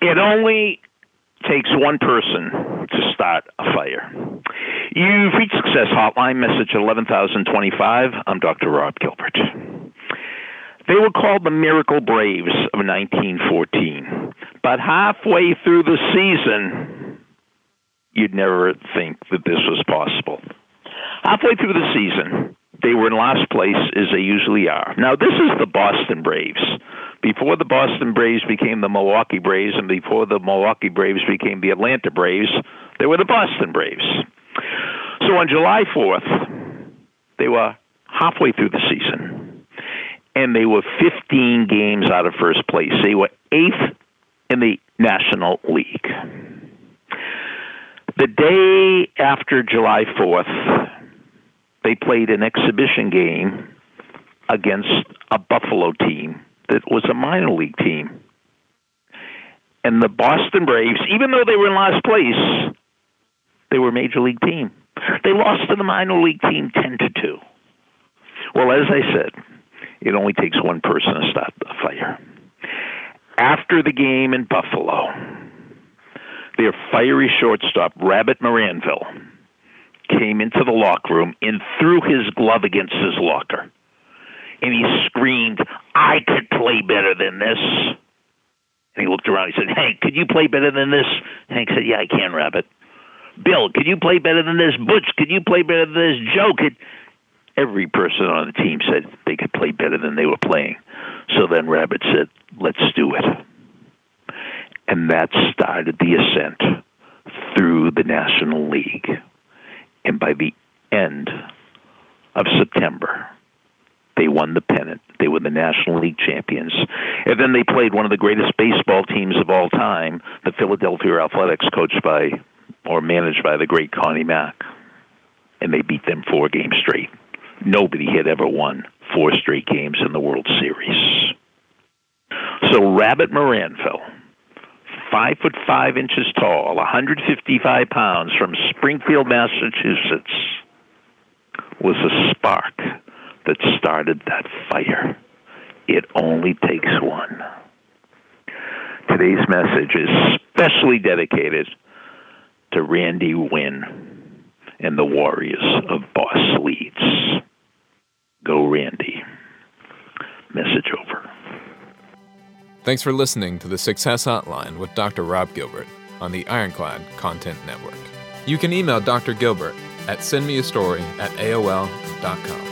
It only takes one person to start a fire. You've reached Success Hotline, message 11025. I'm Dr. Rob Gilbert. They were called the Miracle Braves of 1914. But halfway through the season, you'd never think that this was possible. Halfway through the season, they were in last place as they usually are. Now, this is the Boston Braves. Before the Boston Braves became the Milwaukee Braves, and before the Milwaukee Braves became the Atlanta Braves, they were the Boston Braves. So on July 4th, they were halfway through the season, and they were 15 games out of first place. They were eighth in the National League. The day after July 4th, they played an exhibition game against a Buffalo team that was a minor league team. And the Boston Braves, even though they were in last place, they were a major league team. They lost to the minor league team 10 to 2. Well, as I said, it only takes one person to start the fire. After the game in Buffalo, their fiery shortstop, Rabbit Maranville, came into the locker room and threw his glove against his locker. And he screamed, I could play better than this. And he looked around. He said, Hank, could you play better than this? Hank said, Yeah, I can, Rabbit. Bill, could you play better than this? Butch, could you play better than this? Joe, could. Every person on the team said they could play better than they were playing. So then Rabbit said, Let's do it. And that started the ascent through the National League. And by the end of September, they won the pennant. They were the National League champions. And then they played one of the greatest baseball teams of all time, the Philadelphia Athletics, coached by or managed by the great Connie Mack. And they beat them four games straight. Nobody had ever won four straight games in the World Series. So Rabbit Maranville five foot five inches tall, 155 pounds, from Springfield, Massachusetts, was a spark that started that fire. It only takes one. Today's message is specially dedicated to Randy Winn and the Warriors of Boss Leeds. Go, Randy. Message over. Thanks for listening to the Success Hotline with Dr. Rob Gilbert on the Ironclad Content Network. You can email Dr. Gilbert at sendmeastory at AOL.com.